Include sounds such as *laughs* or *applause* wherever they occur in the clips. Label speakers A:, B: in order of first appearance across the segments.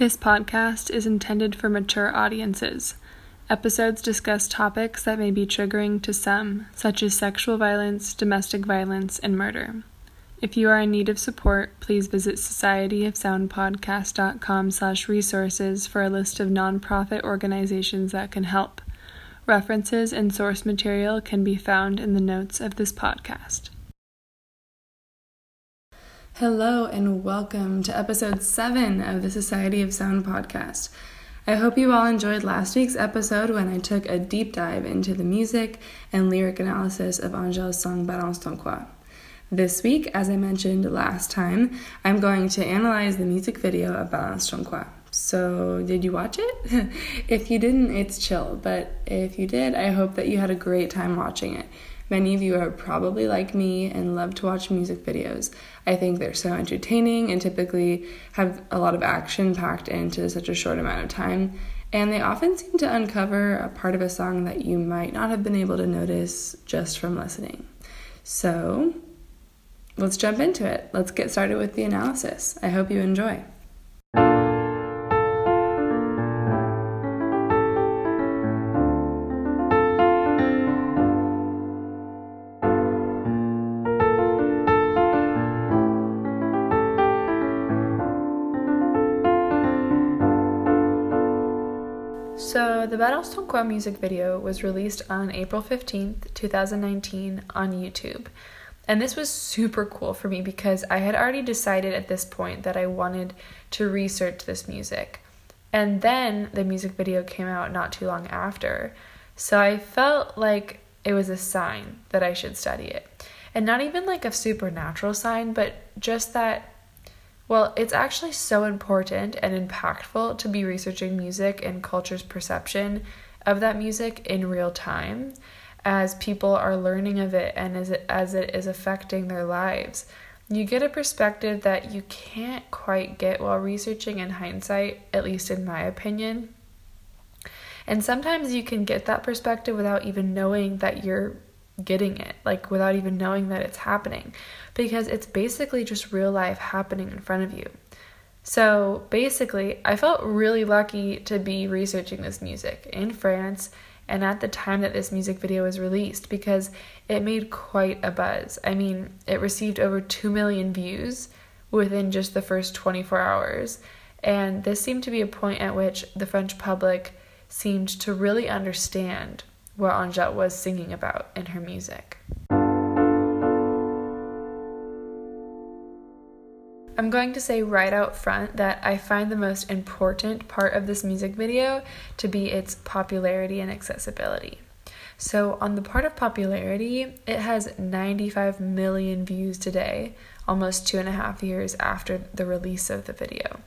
A: This podcast is intended for mature audiences. Episodes discuss topics that may be triggering to some, such as sexual violence, domestic violence, and murder. If you are in need of support, please visit societyofsoundpodcast.com slash resources for a list of nonprofit organizations that can help. References and source material can be found in the notes of this podcast. Hello, and welcome to episode 7 of the Society of Sound podcast. I hope you all enjoyed last week's episode when I took a deep dive into the music and lyric analysis of Angèle's song Balance ton quoi. This week, as I mentioned last time, I'm going to analyze the music video of Balance ton quoi. So, did you watch it? *laughs* if you didn't, it's chill, but if you did, I hope that you had a great time watching it. Many of you are probably like me and love to watch music videos. I think they're so entertaining and typically have a lot of action packed into such a short amount of time. And they often seem to uncover a part of a song that you might not have been able to notice just from listening. So, let's jump into it. Let's get started with the analysis. I hope you enjoy. So, the Balance ton quoi music video was released on April 15th, 2019, on YouTube. And this was super cool for me because I had already decided at this point that I wanted to research this music. And then the music video came out not too long after. So I felt like it was a sign that I should study it. And not even like a supernatural sign, but just that well, it's actually so important and impactful to be researching music and culture's perception of that music in real time as people are learning of it and as it, as it is affecting their lives. You get a perspective that you can't quite get while researching in hindsight, at least in my opinion. And sometimes you can get that perspective without even knowing that you're getting it, like without even knowing that it's happening, because it's basically just real life happening in front of you. So basically, I felt really lucky to be researching this music in France and at the time that this music video was released because it made quite a buzz. I mean, it received over 2 million views within just the first 24 hours, and this seemed to be a point at which the French public seemed to really understand what Angèle was singing about in her music. I'm going to say right out front that I find the most important part of this music video to be its popularity and accessibility. So, on the part of popularity, it has 95 million views today, almost two and a half years after the release of the video.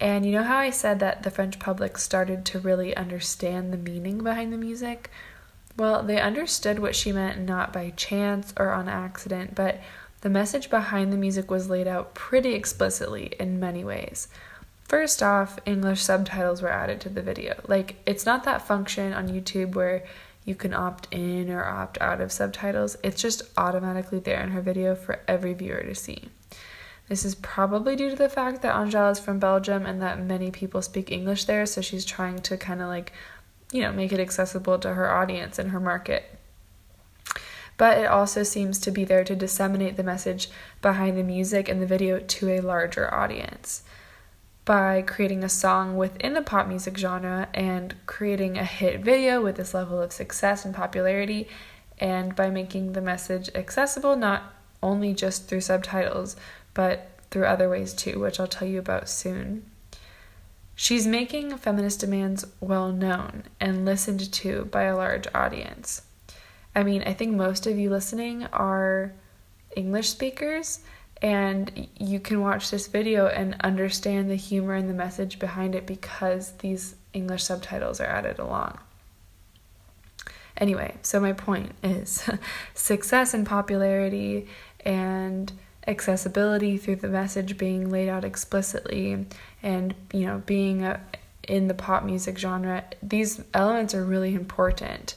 A: And you know how I said that the French public started to really understand the meaning behind the music? Well, they understood what she meant not by chance or on accident, but the message behind the music was laid out pretty explicitly in many ways. First off, English subtitles were added to the video. Like, it's not that function on YouTube where you can opt in or opt out of subtitles, it's just automatically there in her video for every viewer to see. This is probably due to the fact that Angela is from Belgium and that many people speak English there, so she's trying to kind of like you know, make it accessible to her audience and her market. But it also seems to be there to disseminate the message behind the music and the video to a larger audience by creating a song within the pop music genre and creating a hit video with this level of success and popularity, and by making the message accessible not only just through subtitles, but through other ways too, which I'll tell you about soon. She's making feminist demands well known and listened to by a large audience. I mean, I think most of you listening are English speakers, and you can watch this video and understand the humor and the message behind it because these English subtitles are added along. Anyway, so my point is *laughs* success and popularity and accessibility through the message being laid out explicitly and you know being a, in the pop music genre these elements are really important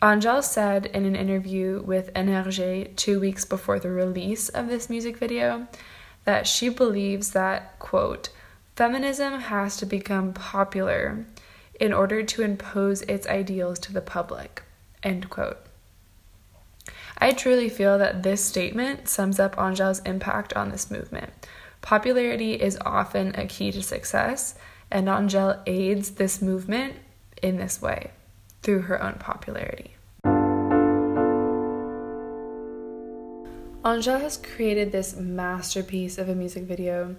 A: Angèle said in an interview with NRJ two weeks before the release of this music video that she believes that, quote, Feminism has to become popular in order to impose its ideals to the public. End quote. I truly feel that this statement sums up Angèle's impact on this movement. Popularity is often a key to success, and Angèle aids this movement in this way through her own popularity. Angèle has created this masterpiece of a music video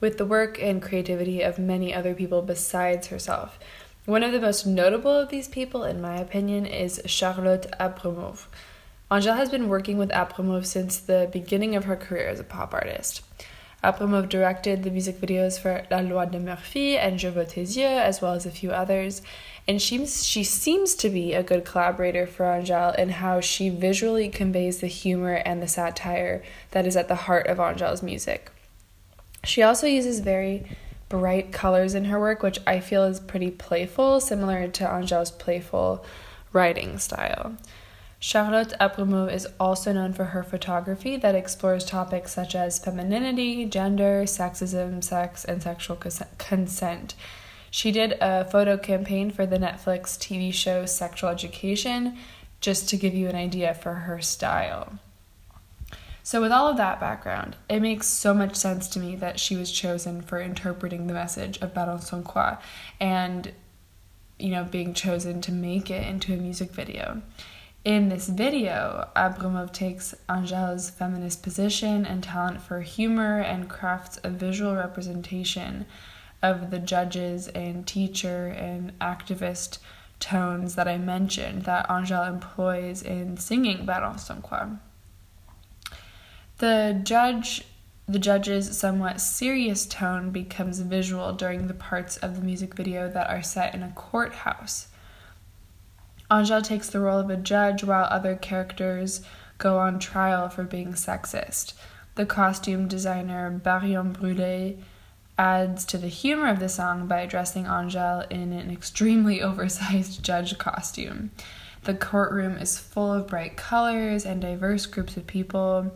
A: with the work and creativity of many other people besides herself. One of the most notable of these people, in my opinion, is Charlotte Abramow. Angèle has been working with Abramow since the beginning of her career as a pop artist. Abramow directed the music videos for La Loi de Murphy and Je veux tes yeux, as well as a few others. And she, she seems to be a good collaborator for Angèle in how she visually conveys the humor and the satire that is at the heart of Angèle's music. She also uses very bright colors in her work, which I feel is pretty playful, similar to Angèle's playful writing style. Charlotte Abramow is also known for her photography that explores topics such as femininity, gender, sexism, sex, and sexual consent. She did a photo campaign for the Netflix TV show Sexual Education, just to give you an idea for her style. So, with all of that background, it makes so much sense to me that she was chosen for interpreting the message of Baron Croix and, you know, being chosen to make it into a music video. In this video, Abramow takes Angèle's feminist position and talent for humor and crafts a visual representation of the judges and teacher and activist tones that I mentioned that Angèle employs in singing Balance ton quoi. The judge the judge's somewhat serious tone becomes visual during the parts of the music video that are set in a courthouse. Angèle takes the role of a judge while other characters go on trial for being sexist. The costume designer Barion Brûlé adds to the humor of the song by dressing Angèle in an extremely *laughs* oversized judge costume. The courtroom is full of bright colors and diverse groups of people.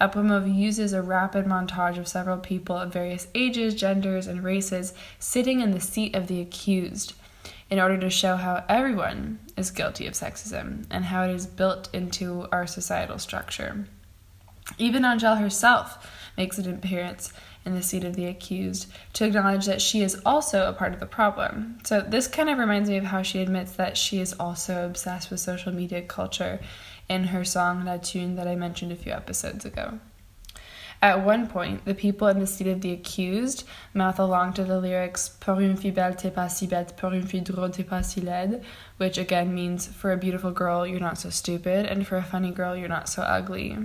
A: Abramow uses a rapid montage of several people of various ages, genders, and races sitting in the seat of the accused in order to show how everyone is guilty of sexism and how it is built into our societal structure. Even Angèle herself makes an appearance in the seat of the accused to acknowledge that she is also a part of the problem. So, this kind of reminds me of how she admits that she is also obsessed with social media culture in her song La Thune that I mentioned a few episodes ago. At one point, the people in the seat of the accused mouth along to the lyrics Pour une fille belle, t'es pas si bête, pour une fille drôle, t'es pas si laide, which again means for a beautiful girl, you're not so stupid, and for a funny girl, you're not so ugly.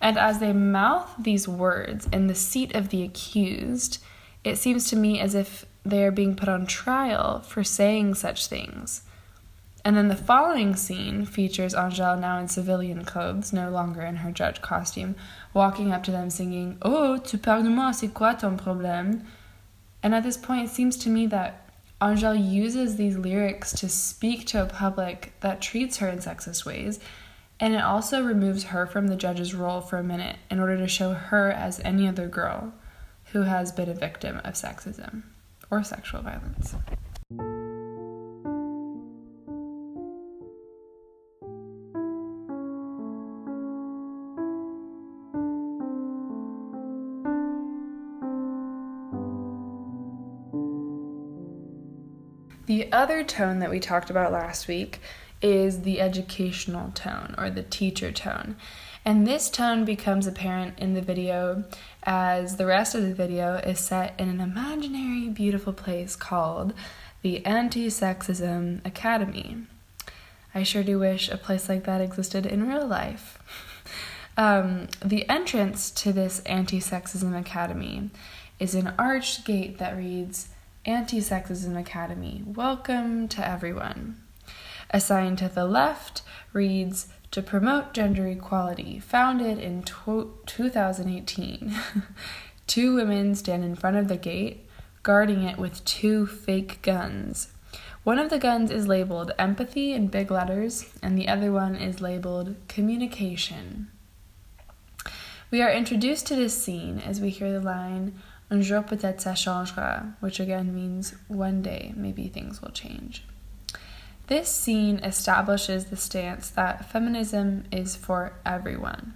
A: And as they mouth these words in the seat of the accused, it seems to me as if they are being put on trial for saying such things. And then the following scene features Angèle now in civilian clothes, no longer in her judge costume, walking up to them singing, Oh, tu parles de moi, c'est quoi ton problème? And at this point, it seems to me that Angèle uses these lyrics to speak to a public that treats her in sexist ways, and it also removes her from the judge's role for a minute in order to show her as any other girl who has been a victim of sexism or sexual violence. Other tone that we talked about last week is the educational tone or the teacher tone. And this tone becomes apparent in the video as the rest of the video is set in an imaginary, beautiful place called the Anti Sexism Academy. I sure do wish a place like that existed in real life. *laughs* um, the entrance to this Anti Sexism Academy is an arched gate that reads Anti Sexism Academy. Welcome to everyone. A sign to the left reads To promote gender equality, founded in 2018. *laughs* two women stand in front of the gate, guarding it with two fake guns. One of the guns is labeled empathy in big letters, and the other one is labeled communication. We are introduced to this scene as we hear the line Un jour peut-être ça changera, which again means one day maybe things will change. This scene establishes the stance that feminism is for everyone.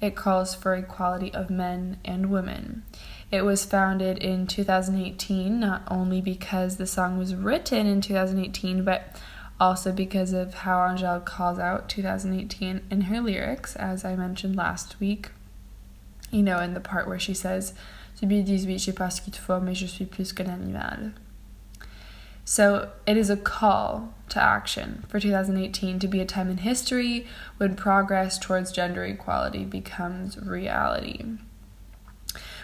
A: It calls for equality of men and women. It was founded in 2018, not only because the song was written in 2018, but also because of how Angèle calls out 2018 in her lyrics, as I mentioned last week. You know, in the part where she says, 2018, je sais pas ce qu'il te faut, mais je suis plus qu'un animal. So it is a call to action for 2018 to be a time in history when progress towards gender equality becomes reality.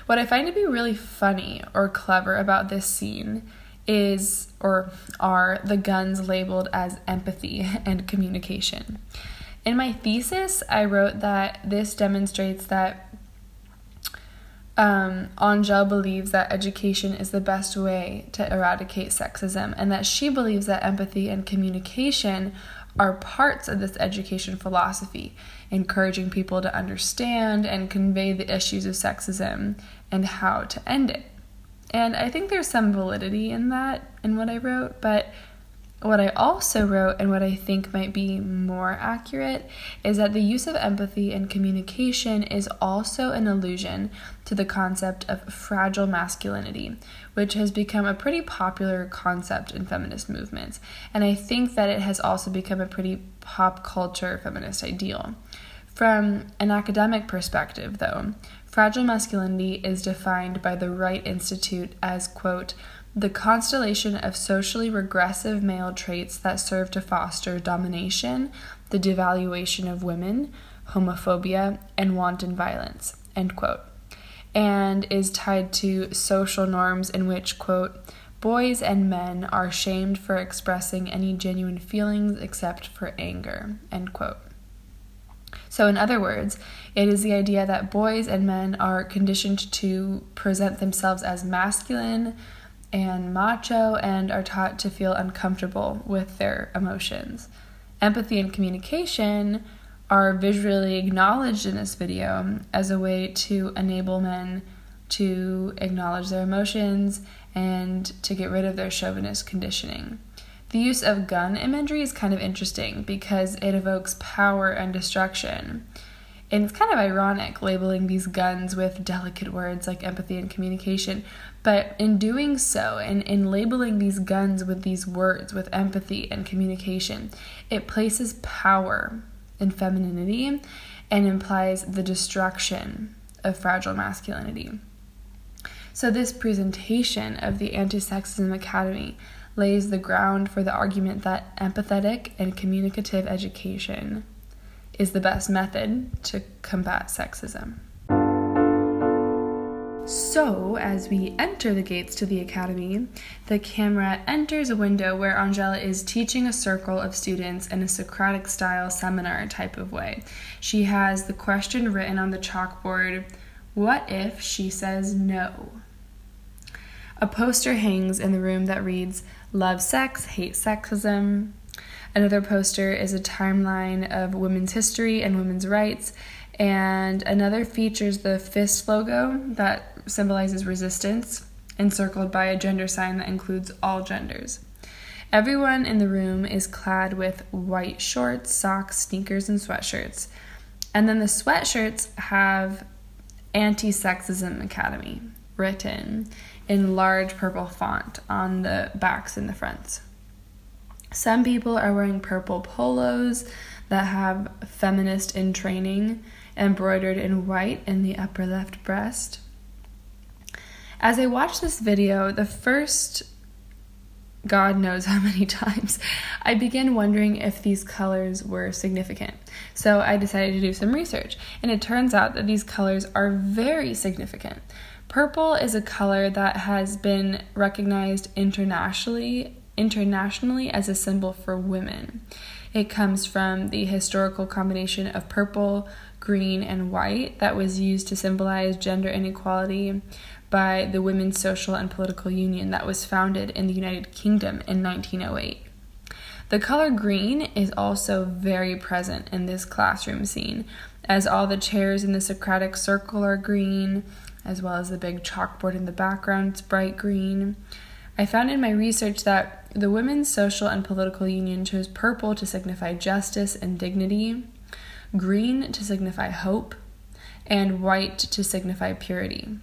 A: What I find to be really funny or clever about this scene is or are the guns labeled as empathy *laughs* and communication. In my thesis, I wrote that this demonstrates that um, Angèle believes that education is the best way to eradicate sexism, and that she believes that empathy and communication are parts of this education philosophy, encouraging people to understand and convey the issues of sexism and how to end it. And I think there's some validity in that, in what I wrote, but what I also wrote, and what I think might be more accurate, is that the use of empathy and communication is also an allusion to the concept of fragile masculinity, which has become a pretty popular concept in feminist movements. And I think that it has also become a pretty pop culture feminist ideal. From an academic perspective, though, fragile masculinity is defined by the Wright Institute as, quote, the constellation of socially regressive male traits that serve to foster domination, the devaluation of women, homophobia, and wanton violence, end quote, and is tied to social norms in which, quote, boys and men are shamed for expressing any genuine feelings except for anger, end quote. So, in other words, it is the idea that boys and men are conditioned to present themselves as masculine, and macho and are taught to feel uncomfortable with their emotions. Empathy and communication are visually acknowledged in this video as a way to enable men to acknowledge their emotions and to get rid of their chauvinist conditioning. The use of gun imagery is kind of interesting because it evokes power and destruction. And it's kind of ironic labeling these guns with delicate words like empathy and communication. But in doing so, and in labeling these guns with these words, with empathy and communication, it places power in femininity and implies the destruction of fragile masculinity. So, this presentation of the Anti Sexism Academy lays the ground for the argument that empathetic and communicative education is the best method to combat sexism. So, as we enter the gates to the academy, the camera enters a window where Angela is teaching a circle of students in a Socratic style seminar type of way. She has the question written on the chalkboard What if she says no? A poster hangs in the room that reads Love sex, hate sexism, Another poster is a timeline of women's history and women's rights. And another features the fist logo that symbolizes resistance, encircled by a gender sign that includes all genders. Everyone in the room is clad with white shorts, socks, sneakers, and sweatshirts. And then the sweatshirts have Anti Sexism Academy written in large purple font on the backs and the fronts. Some people are wearing purple polos that have feminist in training embroidered in white in the upper left breast. As I watched this video, the first God knows how *laughs* many times, I began wondering if these colors were significant. So I decided to do some research, and it turns out that these colors are very significant. Purple is a color that has been recognized internationally internationally as a symbol for women. It comes from the historical combination of purple, green, and white that was used to symbolize gender inequality by the Women's Social and Political Union that was founded in the United Kingdom in 1908. The color green is also very present in this classroom scene, as all the chairs in the Socratic circle are green, as well as the big chalkboard in the background, it's bright green. I found in my research that the Women's Social and Political Union chose purple to signify justice and dignity, green to signify hope, and white to signify purity.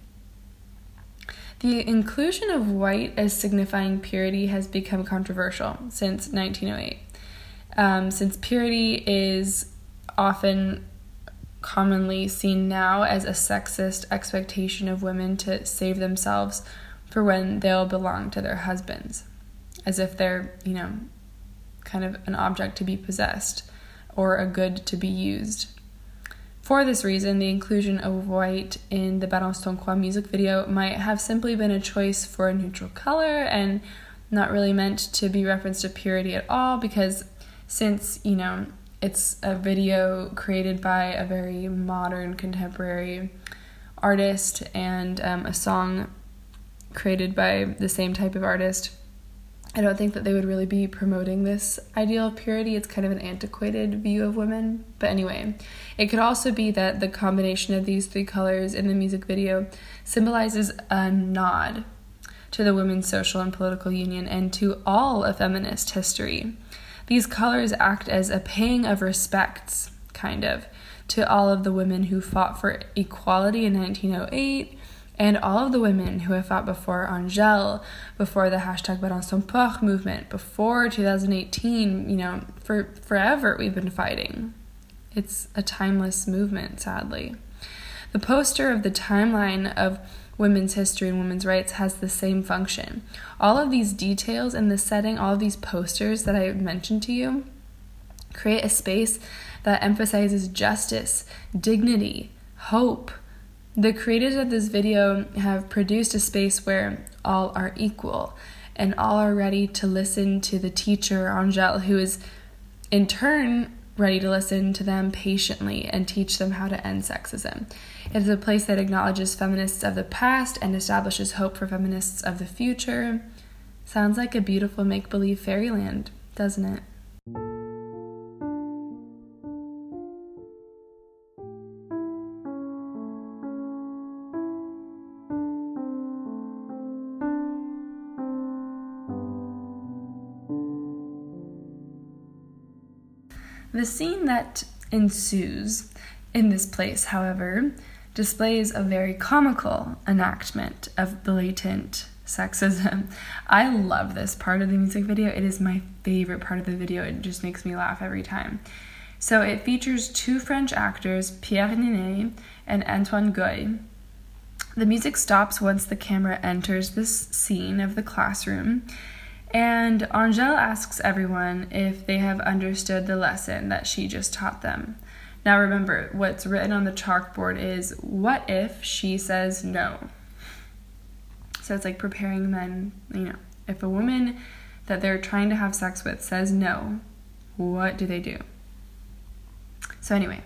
A: The inclusion of white as signifying purity has become controversial since 1908, um, since purity is often commonly seen now as a sexist expectation of women to save themselves for when they'll belong to their husbands, as if they're, you know, kind of an object to be possessed or a good to be used. For this reason, the inclusion of white in the Balance ton quoi music video might have simply been a choice for a neutral color and not really meant to be referenced to purity at all because since, you know, it's a video created by a very modern contemporary artist and um, a song created by the same type of artist. I don't think that they would really be promoting this ideal of purity. It's kind of an antiquated view of women. But anyway, it could also be that the combination of these three colors in the music video symbolizes a nod to the Women's Social and Political Union and to all of feminist history. These colors act as a paying of respects, kind of, to all of the women who fought for equality in 1908 and all of the women who have fought before Angèle, before the hashtag Balance porc movement, before 2018, you know, for forever we've been fighting. It's a timeless movement, sadly. The poster of the timeline of women's history and women's rights has the same function. All of these details in the setting, all of these posters that I mentioned to you, create a space that emphasizes justice, dignity, hope, the creators of this video have produced a space where all are equal and all are ready to listen to the teacher, Angèle, who is in turn ready to listen to them patiently and teach them how to end sexism. It is a place that acknowledges feminists of the past and establishes hope for feminists of the future. Sounds like a beautiful make believe fairyland, doesn't it? The scene that ensues in this place, however, displays a very comical enactment of blatant sexism. *laughs* I love this part of the music video. It is my favorite part of the video. It just makes me laugh every time. So it features two French actors, Pierre Niney and Antoine Gouy. The music stops once the camera enters this scene of the classroom, and Angèle asks everyone if they have understood the lesson that she just taught them. Now remember, what's written on the chalkboard is what if she says no? So it's like preparing men, you know, if a woman that they're trying to have sex with says no, what do they do? So, anyway,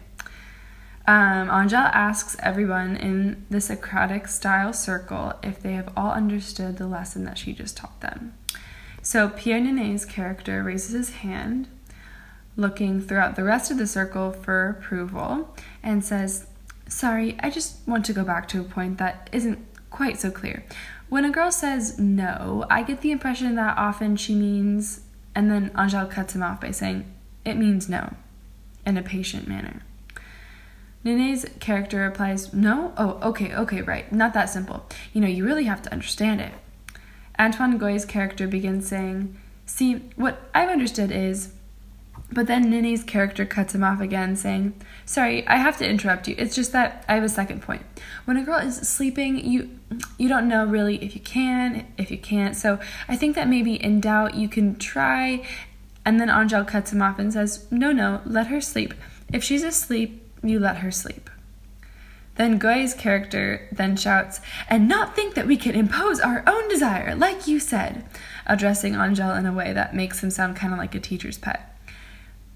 A: um, Angèle asks everyone in the Socratic style circle if they have all understood the lesson that she just taught them. So Pierre Niney's character raises his hand, looking throughout the rest of the circle for approval, and says, Sorry, I just want to go back to a point that isn't quite so clear. When a girl says no, I get the impression that often she means, and then Angèle cuts him off by saying, It means no, in a patient manner. Niney's character replies, No? Oh, okay, okay, right. Not that simple. You know, you really have to understand it. Antoine Gouy's character begins saying, See, what I've understood is. But then Niney's character cuts him off again, saying, Sorry, I have to interrupt you. It's just that I have a second point. When a girl is sleeping, you you don't know really if you can, if you can't. So I think that maybe in doubt you can try. And then Angèle cuts him off and says, No, no, let her sleep. If she's asleep, you let her sleep. Then Gouy's character then shouts, and not think that we can impose our own desire, like you said, addressing Angèle in a way that makes him sound kind of like a teacher's pet.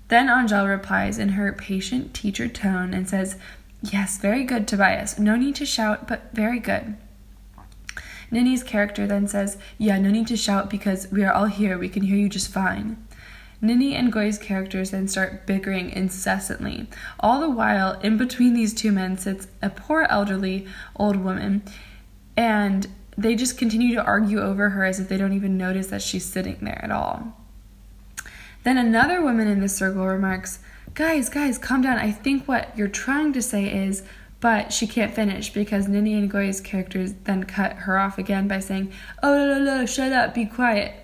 A: Then Angèle replies in her patient teacher tone and says, Yes, very good, Tobias. No need to shout, but very good. Niney's character then says, Yeah, no need to shout because we are all here. We can hear you just fine. Niney and Gouy's characters then start bickering incessantly. All the while, in between these two men sits a poor elderly old woman, and they just continue to argue over her as if they don't even notice that she's sitting there at all. Then another woman in the circle remarks, Guys, guys, calm down. I think what you're trying to say is, but she can't finish because Niney and Gouy's characters then cut her off again by saying, Oh, no, no, no, shut up, be quiet.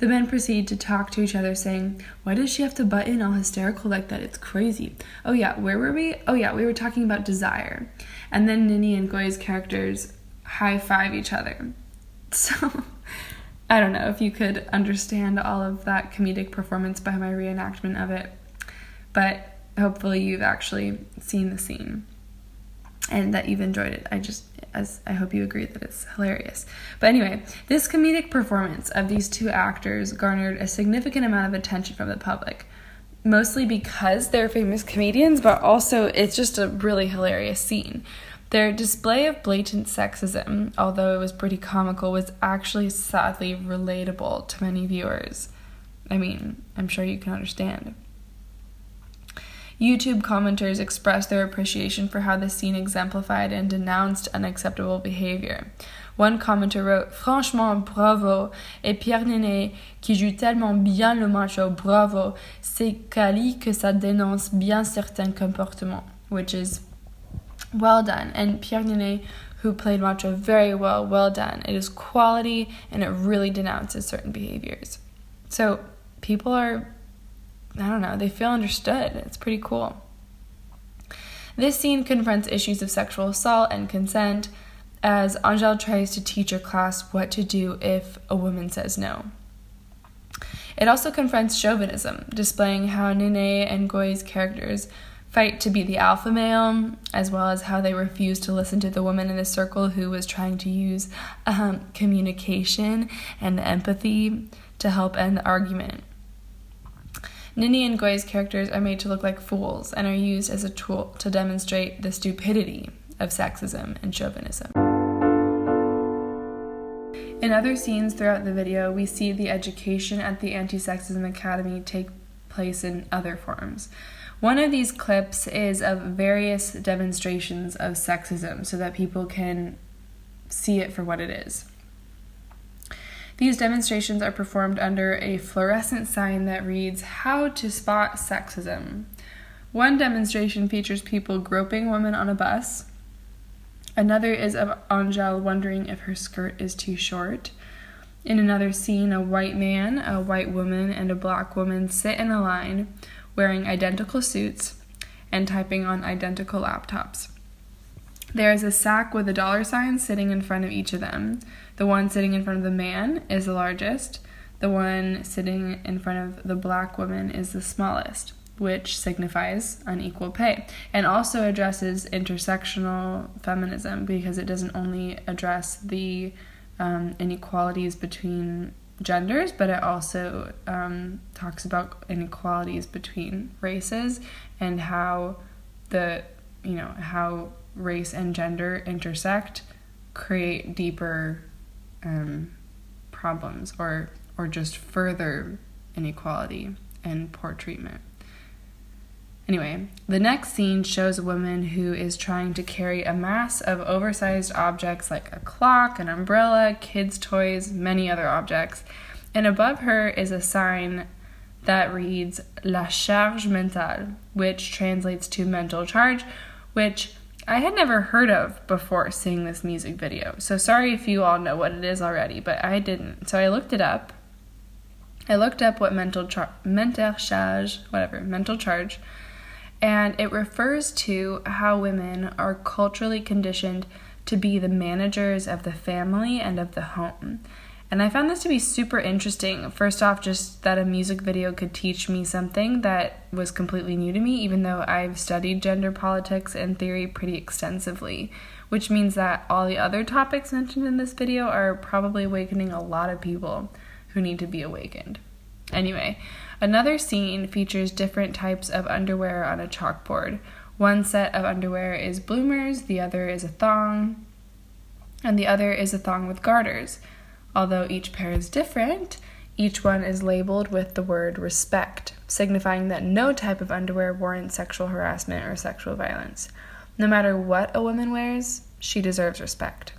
A: The men proceed to talk to each other, saying, Why does she have to butt in all hysterical like that? It's crazy. Oh, yeah, where were we? Oh, yeah, we were talking about desire. And then Niney and Gouy's characters high five each other. *laughs* So, I don't know if you could understand all of that comedic performance by my reenactment of it, but hopefully you've actually seen the scene and that you've enjoyed it. I just, as I hope you agree that it's hilarious. But anyway, this comedic performance of these two actors garnered a significant amount of attention from the public. Mostly because they're famous comedians, but also it's just a really hilarious scene. Their display of blatant sexism, although it was pretty comical, was actually sadly relatable to many viewers. I mean, I'm sure you can understand. YouTube commenters expressed their appreciation for how the scene exemplified and denounced unacceptable behavior. One commenter wrote Franchement, bravo! Et Pierre Néné, qui joue tellement bien le macho, oh, bravo! C'est quali que ça dénonce bien certains comportements. Which is well done. And Pierre Niney, who played Macho very well, well done. It is quality and it really denounces certain behaviors. So people are, I don't know, they feel understood. It's pretty cool. This scene confronts issues of sexual assault and consent as Angèle tries to teach her class what to do if a woman says no. It also confronts chauvinism, displaying how Niney and Gouy's characters fight to be the alpha male, as well as how they refuse to listen to the woman in the circle who was trying to use um, communication and empathy to help end the argument. Niney and Gouy's characters are made to look like fools and are used as a tool to demonstrate the stupidity of sexism and chauvinism. In other scenes throughout the video, we see the education at the Anti Sexism Academy take place in other forms. One of these clips is of various demonstrations of sexism so that people can see it for what it is. These demonstrations are performed under a fluorescent sign that reads, How to Spot Sexism. One demonstration features people groping women on a bus. Another is of Angèle wondering if her skirt is too short. In another scene, a white man, a white woman, and a black woman sit in a line wearing identical suits and typing on identical laptops. There is a sack with a dollar sign sitting in front of each of them. The one sitting in front of the man is the largest. The one sitting in front of the black woman is the smallest, which signifies unequal pay and also addresses intersectional feminism because it doesn't only address the um, inequalities between genders, but it also um, talks about inequalities between races and how the you know how race and gender intersect create deeper um, problems or or just further inequality and poor treatment. Anyway, the next scene shows a woman who is trying to carry a mass of oversized objects like a clock, an umbrella, kids' toys, many other objects. And above her is a sign that reads La charge mentale, which translates to mental charge, which I had never heard of before seeing this music video. So sorry if you all know what it is already, but I didn't. So I looked it up. I looked up what mental char- mental charge, whatever, mental charge and it refers to how women are culturally conditioned to be the managers of the family and of the home. And I found this to be super interesting. First off, just that a music video could teach me something that was completely new to me, even though I've studied gender politics and theory pretty extensively, which means that all the other topics mentioned in this video are probably awakening a lot of people who need to be awakened. Anyway, Another scene features different types of underwear on a chalkboard. One set of underwear is bloomers, the other is a thong, and the other is a thong with garters. Although each pair is different, Each one is labeled with the word respect, signifying that no type of underwear warrants sexual harassment or sexual violence. No matter what a woman wears, she deserves respect.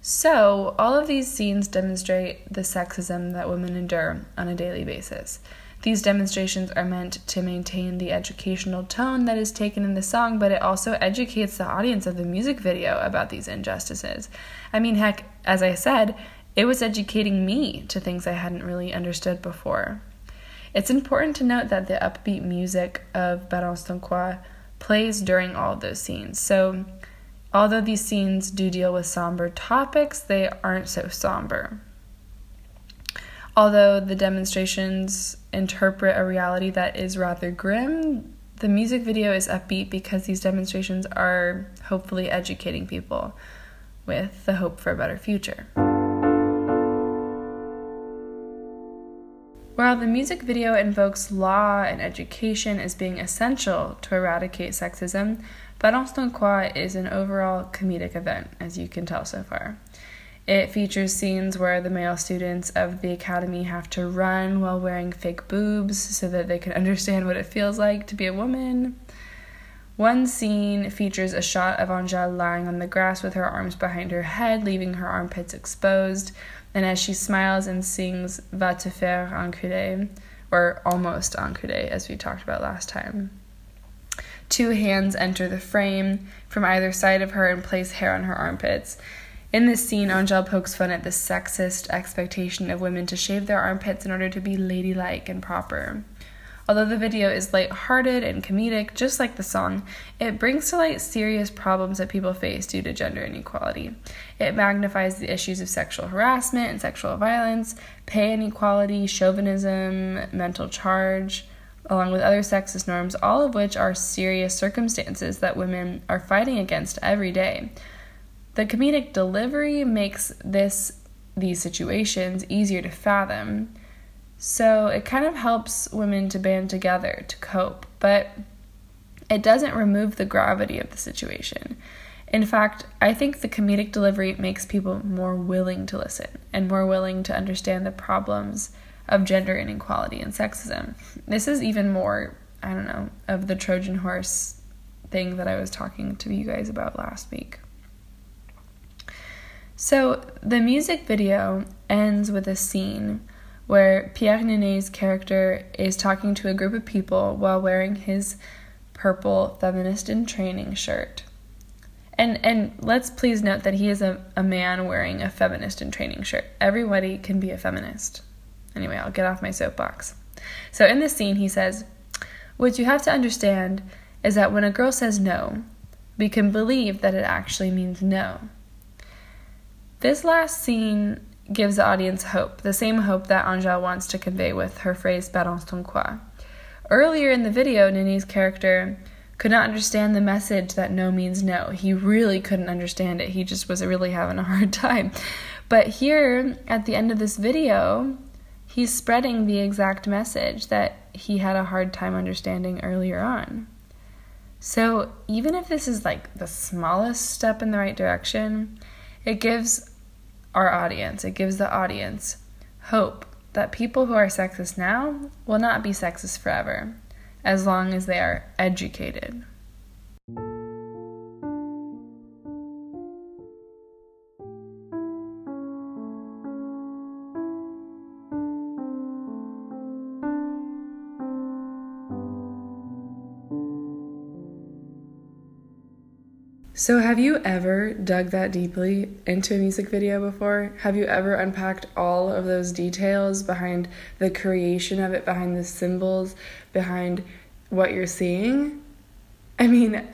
A: So, all of these scenes demonstrate the sexism that women endure on a daily basis. These demonstrations are meant to maintain the educational tone that is taken in the song, but it also educates the audience of the music video about these injustices. I mean, heck, as I said, it was educating me to things I hadn't really understood before. It's important to note that the upbeat music of Balance ton quoi plays during all of those scenes. So, Although these scenes do deal with somber topics, they aren't so somber. Although the demonstrations interpret a reality that is rather grim, the music video is upbeat because these demonstrations are hopefully educating people with the hope for a better future. While the music video invokes law and education as being essential to eradicate sexism, Balance ton is an overall comedic event, as you can tell so far. It features scenes where the male students of the academy have to run while wearing fake boobs so that they can *laughs* understand what it feels like to be a woman. One scene features a shot of Angèle lying on the grass with her arms behind her head, leaving her armpits exposed. And as she smiles and sings Va te faire enculer, or almost enculer, as we talked about last time. Two hands enter the frame from either side of her and place hair on her armpits. In this scene, Angèle pokes fun at the sexist expectation of women to shave their armpits in order to be ladylike and proper. Although the video is light-hearted and comedic, just like the song, it brings to light serious problems that people face due to gender inequality. It magnifies the issues of sexual harassment and sexual violence, pay inequality, chauvinism, mental charge, along with other sexist norms, all of which are serious circumstances that women are fighting against every day. The comedic delivery makes this these situations easier to fathom. So it kind of helps women to band together to cope, but it doesn't remove the gravity of the situation. In fact, I think the comedic delivery makes people more willing to listen and more willing to understand the problems of gender inequality and sexism. This is even more, I don't know, of the Trojan horse thing that I was talking to you guys about last week. So, the music video ends with a scene where Pierre Niney's character is talking to a group of people while wearing his purple feminist in training shirt. And and let's please note that he is a, a man wearing a feminist in training shirt. Everybody can be a feminist. Anyway, I'll get off my soapbox. So in this scene, he says, What you have to understand is that when a girl says no, we can believe that it actually means no. This last scene gives the audience hope, the same hope that Angèle wants to convey with her phrase balance ton quoi. Earlier in the video, Niney's character could not understand the message that no means no. He really couldn't understand it. He just was really having a *laughs* hard time. But here at the end of this video, he's spreading the exact message that he had a hard time understanding earlier on. So, even if this is like the smallest step in the right direction, it gives our audience, it gives the audience hope that people who are sexist now will not be sexist forever, as long as they are educated. So, have you ever dug that deeply into a music video before? Have you ever unpacked all of those details behind the creation of it, behind the symbols, behind what you're seeing? I mean,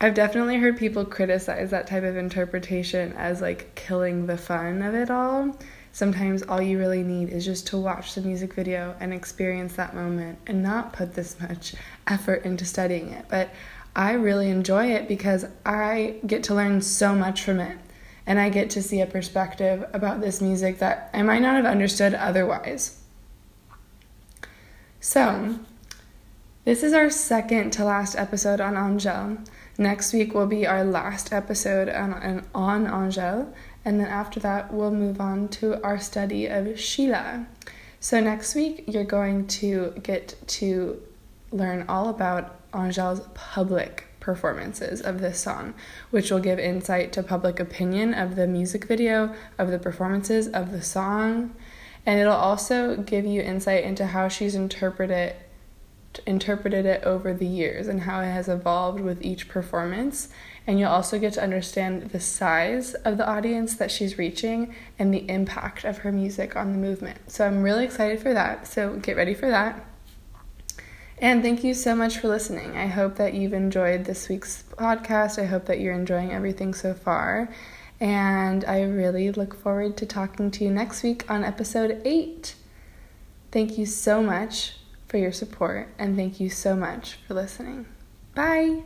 A: I've definitely heard people criticize that type of interpretation as like killing the fun of it all. Sometimes all you really need is just to watch the music video and experience that moment and not put this much effort into studying it. But I really enjoy it because I get to learn so much from it. And I get to see a perspective about this music that I might not have understood otherwise. So, this is our second to last episode on Angèle. Next week will be our last episode on, on Angèle, And then after that, we'll move on to our study of Sheila. So next week, you're going to get to learn all about Angèle's public performances of this song, which will give insight to public opinion of the music video, of the performances of the song, and it'll also give you insight into how she's interpreted interpreted it over the years and how it has evolved with each performance. And you'll also get to understand the size of the audience that she's reaching and the impact of her music on the movement. So I'm really excited for that. So get ready for that. And thank you so much for listening. I hope that you've enjoyed this week's podcast. I hope that you're enjoying everything so far. And I really look forward to talking to you next week on episode 8. Thank you so much for your support, and thank you so much for listening. Bye.